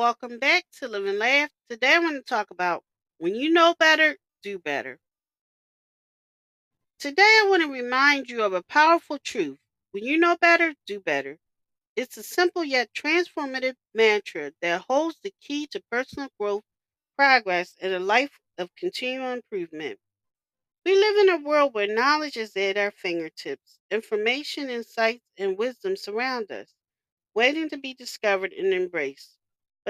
welcome back to Live and Laugh. Today I want to talk about when you know better, do better. Today I want to remind you of a powerful truth. When you know better, do better. It's a simple yet transformative mantra that holds the key to personal growth, progress, and a life of continual improvement. We live in a world where knowledge is at our fingertips. Information, insights, and wisdom surround us, waiting to be discovered and embraced.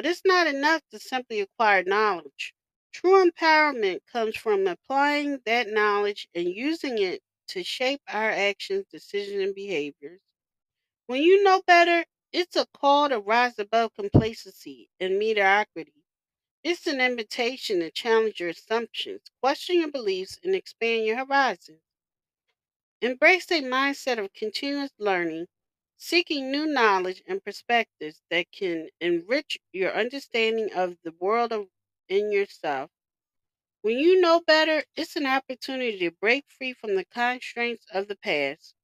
But it's not enough to simply acquire knowledge. True empowerment comes from applying that knowledge and using it to shape our actions, decisions, and behaviors. When you know better, it's a call to rise above complacency and mediocrity. It's an invitation to challenge your assumptions, question your beliefs, and expand your horizons. Embrace a mindset of continuous learning, seeking new knowledge and perspectives that can enrich your understanding of the world of, and yourself. When you know better, it's an opportunity to break free from the constraints of the past.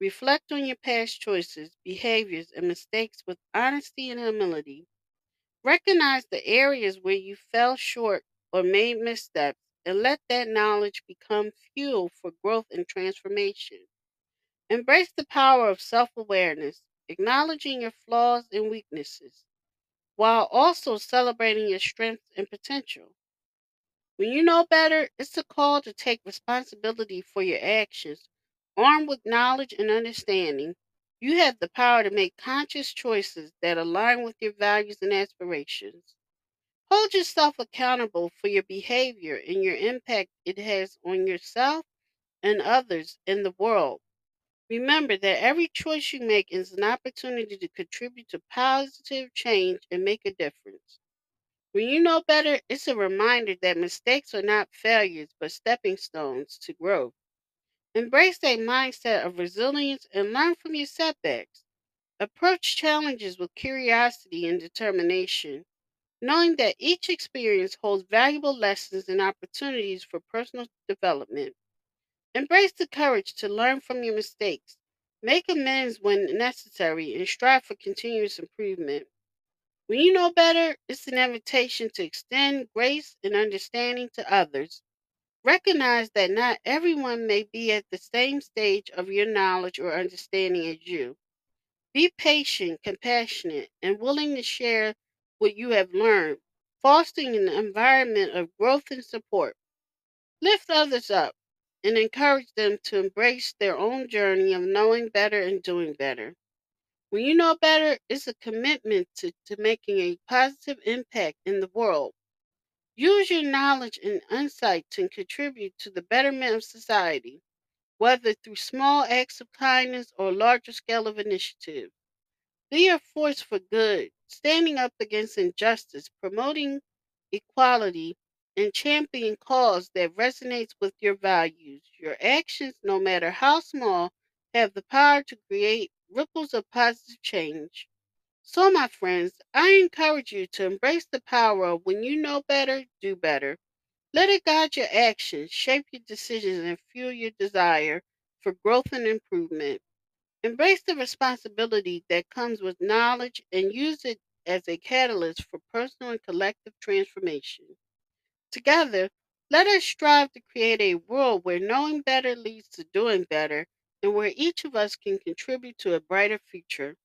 Reflect on your past choices, behaviors, and mistakes with honesty and humility. Recognize the areas where you fell short or made missteps and let that knowledge become fuel for growth and transformation. Embrace the power of self awareness, acknowledging your flaws and weaknesses, while also celebrating your strengths and potential. When you know better, it's a call to take responsibility for your actions. Armed with knowledge and understanding, you have the power to make conscious choices that align with your values and aspirations. Hold yourself accountable for your behavior and your impact it has on yourself and others in the world. Remember that every choice you make is an opportunity to contribute to positive change and make a difference. When you know better, it's a reminder that mistakes are not failures but stepping stones to growth. Embrace a mindset of resilience and learn from your setbacks. Approach challenges with curiosity and determination, knowing that each experience holds valuable lessons and opportunities for personal development. Embrace the courage to learn from your mistakes, make amends when necessary, and strive for continuous improvement. When you know better, it's an invitation to extend grace and understanding to others. Recognize that not everyone may be at the same stage of your knowledge or understanding as you. Be patient, compassionate, and willing to share what you have learned, fostering an environment of growth and support. Lift others up and encourage them to embrace their own journey of knowing better and doing better. When you know better, it's a commitment to, to making a positive impact in the world. Use your knowledge and insight to contribute to the betterment of society, whether through small acts of kindness or larger scale of initiative. Be a force for good, standing up against injustice, promoting equality, and champion cause that resonates with your values. Your actions, no matter how small, have the power to create ripples of positive change. So, my friends, I encourage you to embrace the power of when you know better, do better. Let it guide your actions, shape your decisions, and fuel your desire for growth and improvement. Embrace the responsibility that comes with knowledge and use it as a catalyst for personal and collective transformation. Together, let us strive to create a world where knowing better leads to doing better and where each of us can contribute to a brighter future.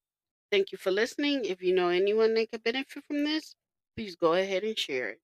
Thank you for listening. If you know anyone that could benefit from this, please go ahead and share it.